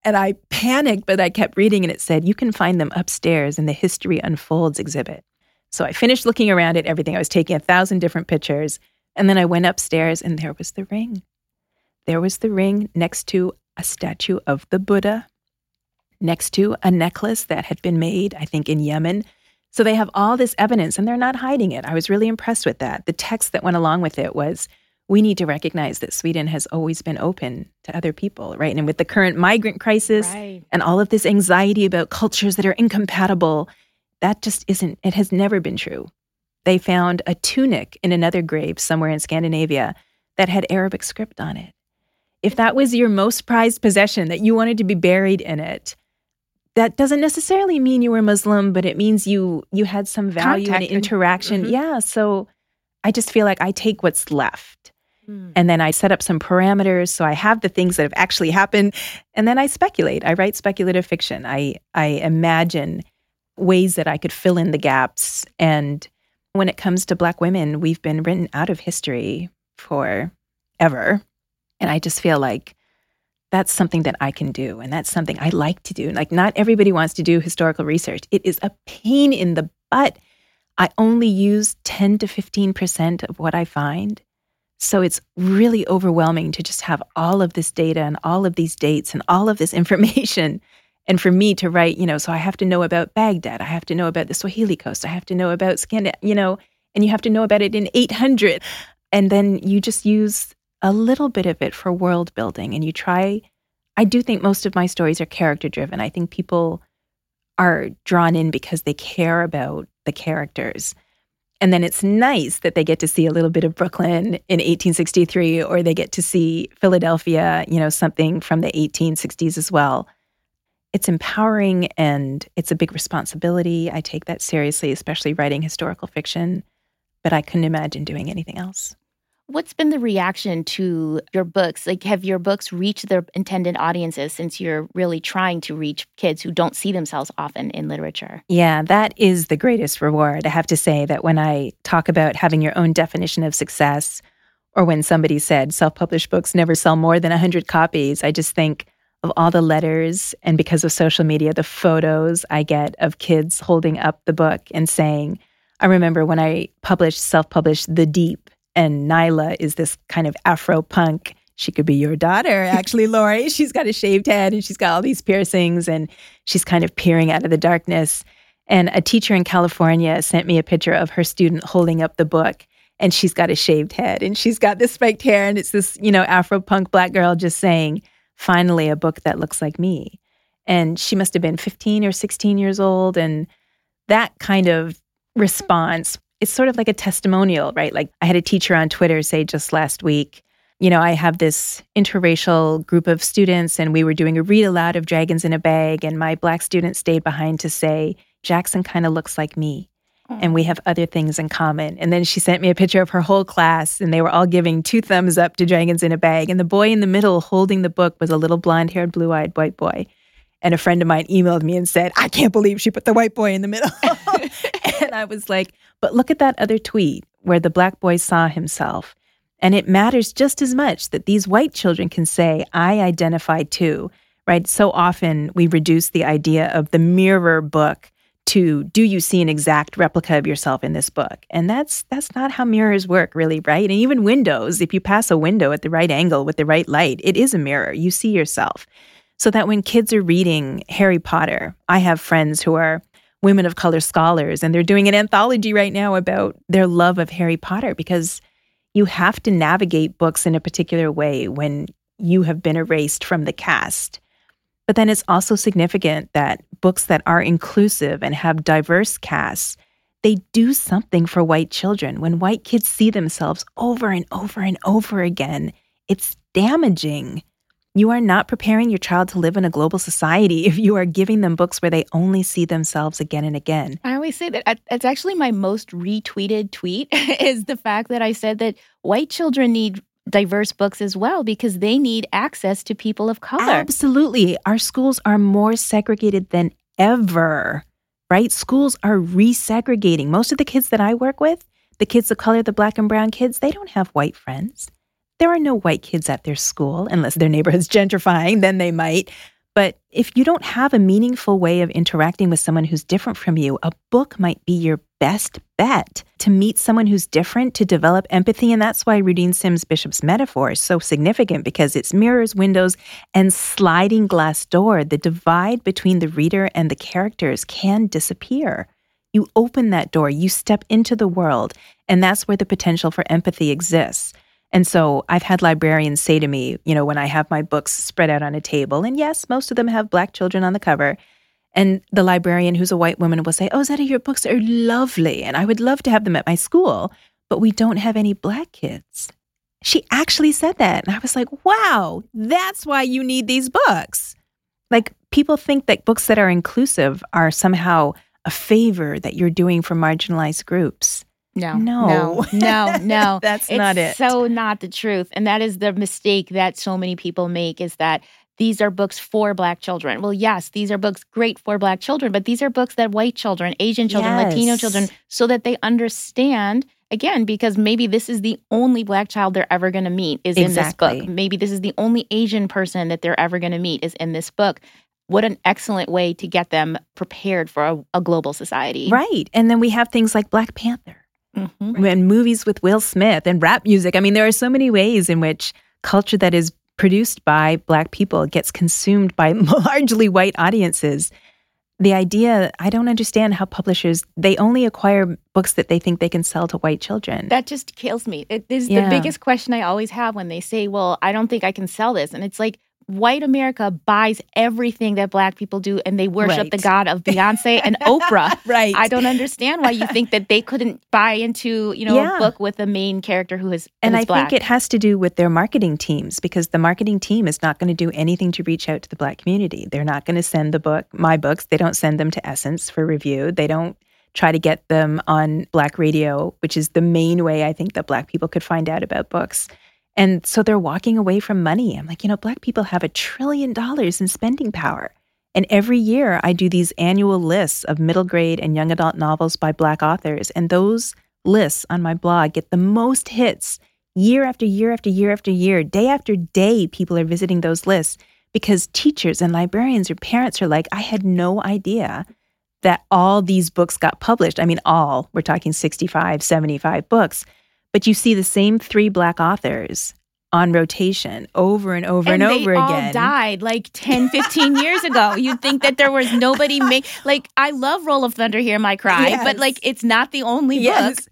And I panicked, but I kept reading and it said, you can find them upstairs in the History Unfolds exhibit. So I finished looking around at everything. I was taking a thousand different pictures. And then I went upstairs and there was the ring. There was the ring next to a statue of the Buddha next to a necklace that had been made, I think, in Yemen. So they have all this evidence and they're not hiding it. I was really impressed with that. The text that went along with it was we need to recognize that Sweden has always been open to other people, right? And with the current migrant crisis right. and all of this anxiety about cultures that are incompatible, that just isn't, it has never been true. They found a tunic in another grave somewhere in Scandinavia that had Arabic script on it. If that was your most prized possession, that you wanted to be buried in it, that doesn't necessarily mean you were Muslim, but it means you you had some value Contact and interaction. Mm-hmm. Yeah. So I just feel like I take what's left. Mm. And then I set up some parameters. So I have the things that have actually happened. And then I speculate. I write speculative fiction. I I imagine ways that I could fill in the gaps. And when it comes to black women, we've been written out of history for ever. And I just feel like that's something that I can do. And that's something I like to do. Like, not everybody wants to do historical research. It is a pain in the butt. I only use 10 to 15% of what I find. So it's really overwhelming to just have all of this data and all of these dates and all of this information. And for me to write, you know, so I have to know about Baghdad, I have to know about the Swahili coast, I have to know about Scandinavia, you know, and you have to know about it in 800. And then you just use a little bit of it for world building and you try. I do think most of my stories are character driven. I think people are drawn in because they care about the characters. And then it's nice that they get to see a little bit of Brooklyn in 1863, or they get to see Philadelphia, you know, something from the 1860s as well. It's empowering and it's a big responsibility. I take that seriously, especially writing historical fiction, but I couldn't imagine doing anything else. What's been the reaction to your books? Like, have your books reached their intended audiences since you're really trying to reach kids who don't see themselves often in literature? Yeah, that is the greatest reward. I have to say that when I talk about having your own definition of success, or when somebody said self published books never sell more than 100 copies, I just think of all the letters and because of social media, the photos I get of kids holding up the book and saying, I remember when I published, self published The Deep and Nyla is this kind of Afro punk. She could be your daughter, actually, Lori. She's got a shaved head and she's got all these piercings and she's kind of peering out of the darkness. And a teacher in California sent me a picture of her student holding up the book and she's got a shaved head and she's got this spiked hair and it's this, you know, Afro punk black girl just saying, finally, a book that looks like me. And she must have been 15 or 16 years old. And that kind of response it's sort of like a testimonial, right? Like I had a teacher on Twitter say just last week, you know, I have this interracial group of students and we were doing a read aloud of Dragons in a Bag. And my black student stayed behind to say, Jackson kind of looks like me. Oh. And we have other things in common. And then she sent me a picture of her whole class, and they were all giving two thumbs up to Dragons in a Bag. And the boy in the middle holding the book was a little blonde haired, blue eyed white boy. And a friend of mine emailed me and said, I can't believe she put the white boy in the middle. and I was like, but look at that other tweet where the black boy saw himself. And it matters just as much that these white children can say, I identify too, right? So often we reduce the idea of the mirror book to do you see an exact replica of yourself in this book and that's that's not how mirrors work really right and even windows if you pass a window at the right angle with the right light it is a mirror you see yourself so that when kids are reading harry potter i have friends who are women of color scholars, and they're doing an anthology right now about their love of Harry Potter because you have to navigate books in a particular way when you have been erased from the cast. But then it's also significant that books that are inclusive and have diverse casts, they do something for white children. When white kids see themselves over and over and over again, it's damaging. You are not preparing your child to live in a global society if you are giving them books where they only see themselves again and again. I always say that uh, it's actually my most retweeted tweet is the fact that I said that white children need diverse books as well because they need access to people of color. Absolutely. Our schools are more segregated than ever, right? Schools are resegregating. Most of the kids that I work with, the kids of color, the black and brown kids, they don't have white friends. There are no white kids at their school unless their neighborhood's gentrifying, then they might. But if you don't have a meaningful way of interacting with someone who's different from you, a book might be your best bet to meet someone who's different, to develop empathy. And that's why Rudine Sims Bishop's metaphor is so significant because it's mirrors, windows, and sliding glass door. The divide between the reader and the characters can disappear. You open that door, you step into the world, and that's where the potential for empathy exists. And so I've had librarians say to me, you know, when I have my books spread out on a table, and yes, most of them have black children on the cover. And the librarian, who's a white woman, will say, Oh, Zetta, your books are lovely. And I would love to have them at my school, but we don't have any black kids. She actually said that. And I was like, Wow, that's why you need these books. Like, people think that books that are inclusive are somehow a favor that you're doing for marginalized groups. No, no, no, no. That's it's not it. So not the truth, and that is the mistake that so many people make is that these are books for Black children. Well, yes, these are books great for Black children, but these are books that white children, Asian children, yes. Latino children, so that they understand. Again, because maybe this is the only black child they're ever going to meet is exactly. in this book. Maybe this is the only Asian person that they're ever going to meet is in this book what an excellent way to get them prepared for a, a, global society. Right. And then we have things like Black Panther mm-hmm. and movies with Will Smith and rap music. I mean, there are so many ways in which culture that is produced by Black people gets consumed by largely white audiences the idea i don't understand how publishers they only acquire books that they think they can sell to white children that just kills me it is yeah. the biggest question i always have when they say well i don't think i can sell this and it's like white America buys everything that black people do and they worship right. the God of Beyonce and Oprah. right. I don't understand why you think that they couldn't buy into, you know, yeah. a book with a main character who is And is I black. think it has to do with their marketing teams because the marketing team is not going to do anything to reach out to the black community. They're not going to send the book, my books, they don't send them to Essence for review. They don't try to get them on black radio, which is the main way I think that black people could find out about books. And so they're walking away from money. I'm like, you know, Black people have a trillion dollars in spending power. And every year I do these annual lists of middle grade and young adult novels by Black authors. And those lists on my blog get the most hits year after year after year after year. Day after day, people are visiting those lists because teachers and librarians or parents are like, I had no idea that all these books got published. I mean, all, we're talking 65, 75 books. But you see the same three black authors on rotation over and over and, and over again. all died like 10, 15 years ago. You'd think that there was nobody make like I love Roll of Thunder, Hear My Cry, yes. but like it's not the only yes. book.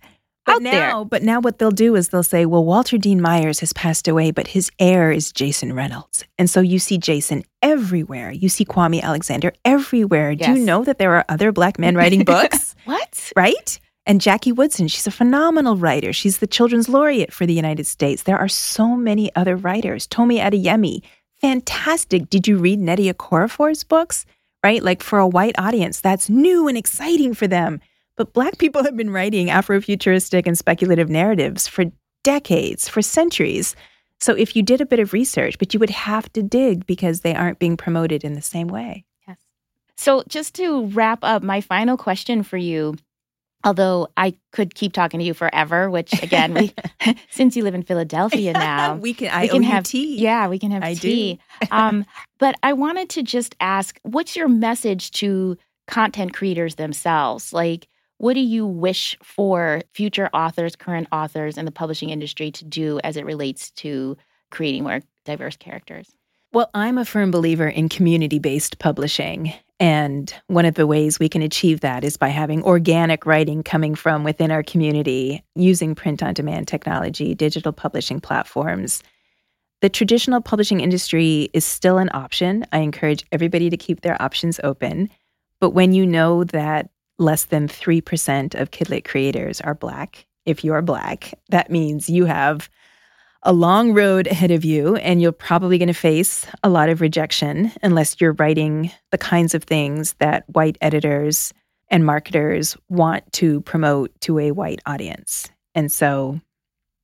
But out now, there. but now what they'll do is they'll say, well, Walter Dean Myers has passed away, but his heir is Jason Reynolds. And so you see Jason everywhere. You see Kwame Alexander everywhere. Yes. Do you know that there are other black men writing books? what? Right? And Jackie Woodson, she's a phenomenal writer. She's the children's laureate for the United States. There are so many other writers. Tomi Adeyemi, fantastic. Did you read Nnedi Okorafor's books? Right? Like for a white audience, that's new and exciting for them. But Black people have been writing Afrofuturistic and speculative narratives for decades, for centuries. So if you did a bit of research, but you would have to dig because they aren't being promoted in the same way. Yes. So just to wrap up, my final question for you Although I could keep talking to you forever, which again, we since you live in Philadelphia now, we can I we can have tea. Yeah, we can have I tea. um, but I wanted to just ask, what's your message to content creators themselves? Like, what do you wish for future authors, current authors, in the publishing industry to do as it relates to creating more diverse characters? Well, I'm a firm believer in community based publishing. And one of the ways we can achieve that is by having organic writing coming from within our community using print on demand technology, digital publishing platforms. The traditional publishing industry is still an option. I encourage everybody to keep their options open. But when you know that less than 3% of Kidlit creators are Black, if you're Black, that means you have a long road ahead of you, and you're probably going to face a lot of rejection unless you're writing the kinds of things that white editors and marketers want to promote to a white audience. And so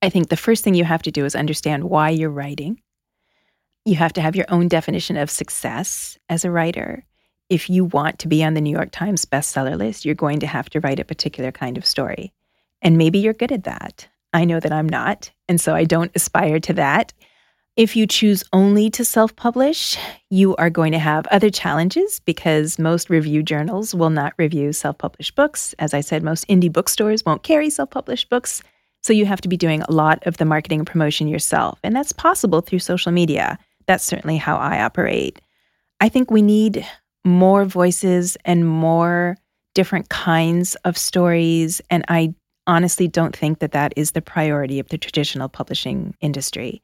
I think the first thing you have to do is understand why you're writing. You have to have your own definition of success as a writer. If you want to be on the New York Times bestseller list, you're going to have to write a particular kind of story. And maybe you're good at that. I know that I'm not, and so I don't aspire to that. If you choose only to self publish, you are going to have other challenges because most review journals will not review self published books. As I said, most indie bookstores won't carry self published books. So you have to be doing a lot of the marketing and promotion yourself. And that's possible through social media. That's certainly how I operate. I think we need more voices and more different kinds of stories. And I honestly don't think that that is the priority of the traditional publishing industry.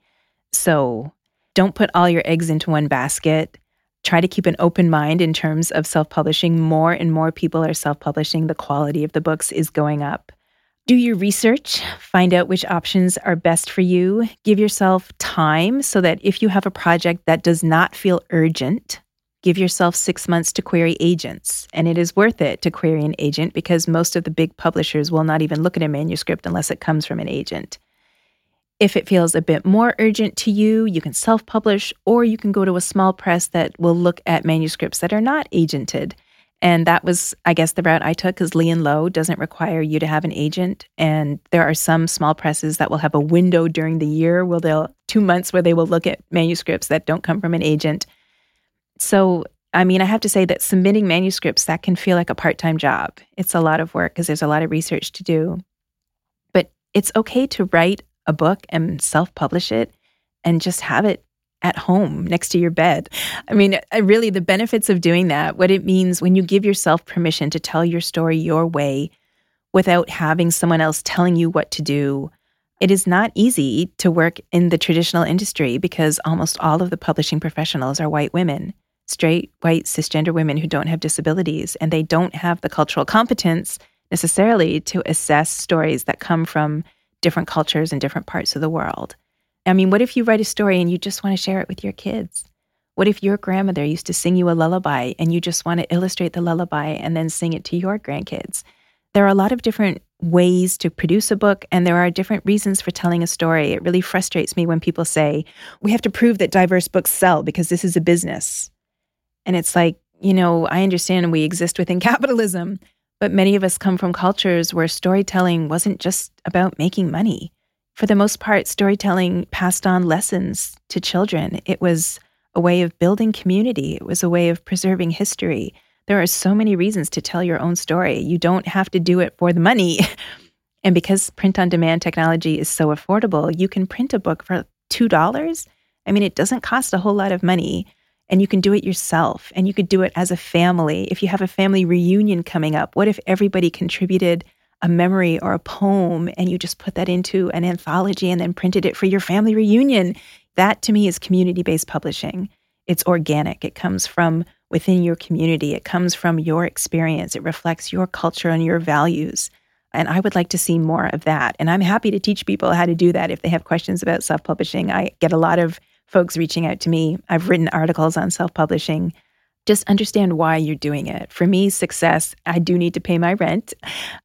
So don't put all your eggs into one basket. Try to keep an open mind in terms of self publishing. More and more people are self publishing. The quality of the books is going up. Do your research, find out which options are best for you. Give yourself time so that if you have a project that does not feel urgent, Give yourself six months to query agents, and it is worth it to query an agent because most of the big publishers will not even look at a manuscript unless it comes from an agent. If it feels a bit more urgent to you, you can self publish or you can go to a small press that will look at manuscripts that are not agented. And that was, I guess, the route I took because Lee and Low doesn't require you to have an agent. And there are some small presses that will have a window during the year where they'll two months where they will look at manuscripts that don't come from an agent. So, I mean, I have to say that submitting manuscripts that can feel like a part-time job. It's a lot of work because there's a lot of research to do. But it's okay to write a book and self publish it and just have it at home next to your bed. I mean, really, the benefits of doing that, what it means when you give yourself permission to tell your story your way without having someone else telling you what to do. It is not easy to work in the traditional industry because almost all of the publishing professionals are white women, straight, white, cisgender women who don't have disabilities, and they don't have the cultural competence necessarily to assess stories that come from different cultures and different parts of the world. I mean, what if you write a story and you just want to share it with your kids? What if your grandmother used to sing you a lullaby and you just want to illustrate the lullaby and then sing it to your grandkids? There are a lot of different ways to produce a book, and there are different reasons for telling a story. It really frustrates me when people say, we have to prove that diverse books sell because this is a business. And it's like, you know, I understand we exist within capitalism, but many of us come from cultures where storytelling wasn't just about making money for the most part, storytelling passed on lessons to children. It was a way of building community, it was a way of preserving history. There are so many reasons to tell your own story. You don't have to do it for the money. and because print on demand technology is so affordable, you can print a book for $2. I mean, it doesn't cost a whole lot of money and you can do it yourself and you could do it as a family. If you have a family reunion coming up, what if everybody contributed a memory or a poem and you just put that into an anthology and then printed it for your family reunion. That to me is community based publishing. It's organic, it comes from within your community, it comes from your experience, it reflects your culture and your values. And I would like to see more of that. And I'm happy to teach people how to do that if they have questions about self publishing. I get a lot of folks reaching out to me. I've written articles on self publishing just understand why you're doing it. For me, success, I do need to pay my rent.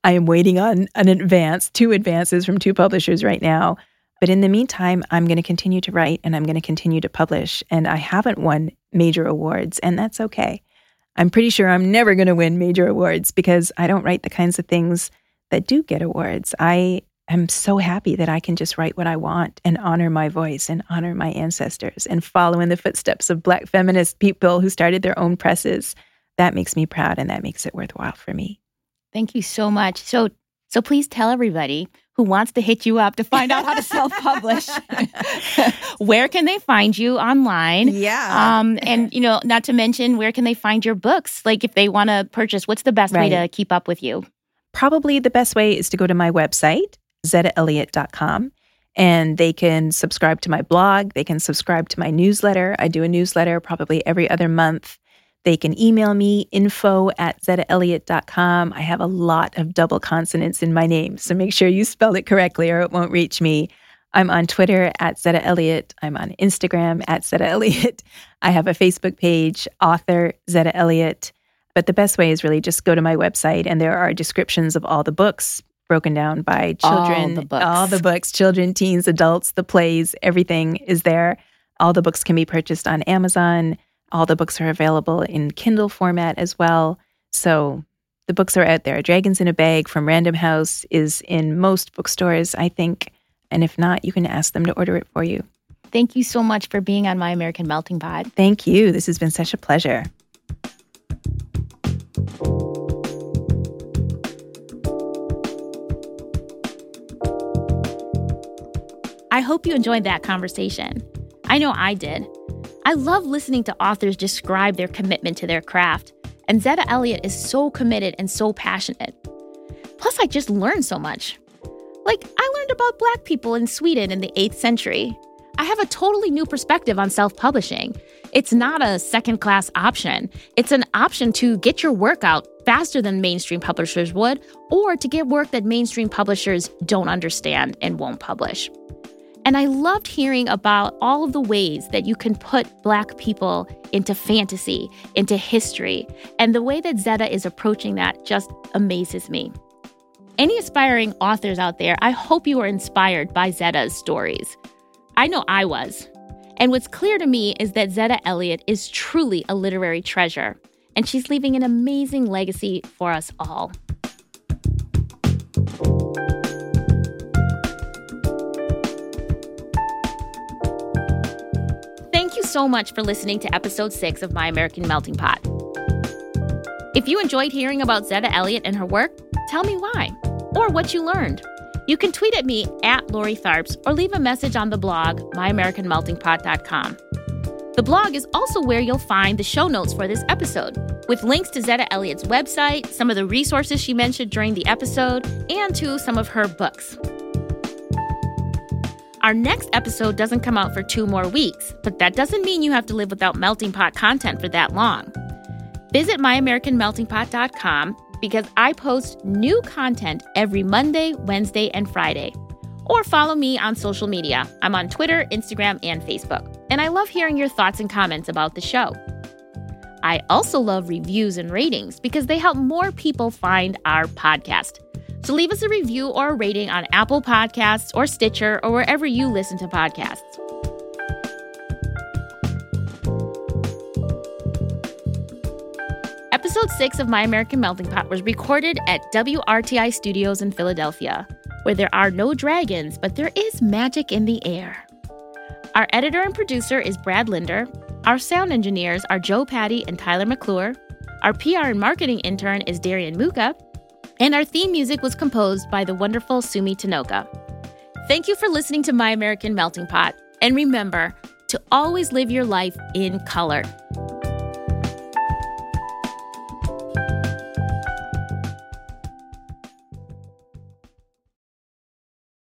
I am waiting on an advance, two advances from two publishers right now. But in the meantime, I'm going to continue to write and I'm going to continue to publish. And I haven't won major awards, and that's okay. I'm pretty sure I'm never going to win major awards because I don't write the kinds of things that do get awards. I I'm so happy that I can just write what I want and honor my voice and honor my ancestors and follow in the footsteps of Black feminist people who started their own presses. That makes me proud and that makes it worthwhile for me. Thank you so much. So, so please tell everybody who wants to hit you up to find out how to self-publish. where can they find you online? Yeah. Um, and you know, not to mention, where can they find your books? Like, if they want to purchase, what's the best right. way to keep up with you? Probably the best way is to go to my website, zettaelliott.com. And they can subscribe to my blog. They can subscribe to my newsletter. I do a newsletter probably every other month. They can email me info at zettaelliott.com. I have a lot of double consonants in my name, so make sure you spell it correctly or it won't reach me. I'm on Twitter at Zetta Elliott. I'm on Instagram at Zetta Elliott. I have a Facebook page, author Zetta Elliott. But the best way is really just go to my website, and there are descriptions of all the books, broken down by children, all the books, all the books children, teens, adults, the plays, everything is there. All the books can be purchased on Amazon. All the books are available in Kindle format as well. So the books are out there. Dragons in a Bag from Random House is in most bookstores, I think. And if not, you can ask them to order it for you. Thank you so much for being on My American Melting Pot. Thank you. This has been such a pleasure. I hope you enjoyed that conversation. I know I did. I love listening to authors describe their commitment to their craft, and Zetta Elliott is so committed and so passionate. Plus, I just learned so much. Like, I learned about Black people in Sweden in the 8th century. I have a totally new perspective on self publishing. It's not a second class option, it's an option to get your work out faster than mainstream publishers would, or to get work that mainstream publishers don't understand and won't publish. And I loved hearing about all of the ways that you can put Black people into fantasy, into history. And the way that Zetta is approaching that just amazes me. Any aspiring authors out there, I hope you are inspired by Zetta's stories. I know I was. And what's clear to me is that Zetta Elliott is truly a literary treasure, and she's leaving an amazing legacy for us all. So much for listening to episode six of My American Melting Pot. If you enjoyed hearing about Zetta Elliott and her work, tell me why or what you learned. You can tweet at me at Lori Tharps or leave a message on the blog, myamericanmeltingpot.com. The blog is also where you'll find the show notes for this episode, with links to Zetta Elliott's website, some of the resources she mentioned during the episode, and to some of her books. Our next episode doesn't come out for two more weeks, but that doesn't mean you have to live without Melting Pot content for that long. Visit myamericanmeltingpot.com because I post new content every Monday, Wednesday, and Friday. Or follow me on social media. I'm on Twitter, Instagram, and Facebook. And I love hearing your thoughts and comments about the show. I also love reviews and ratings because they help more people find our podcast. So leave us a review or a rating on Apple Podcasts or Stitcher or wherever you listen to podcasts. Episode 6 of My American Melting Pot was recorded at WRTI Studios in Philadelphia, where there are no dragons, but there is magic in the air. Our editor and producer is Brad Linder. Our sound engineers are Joe Patty and Tyler McClure. Our PR and marketing intern is Darian Muka. And our theme music was composed by the wonderful Sumi Tanoka. Thank you for listening to My American Melting Pot. And remember to always live your life in color.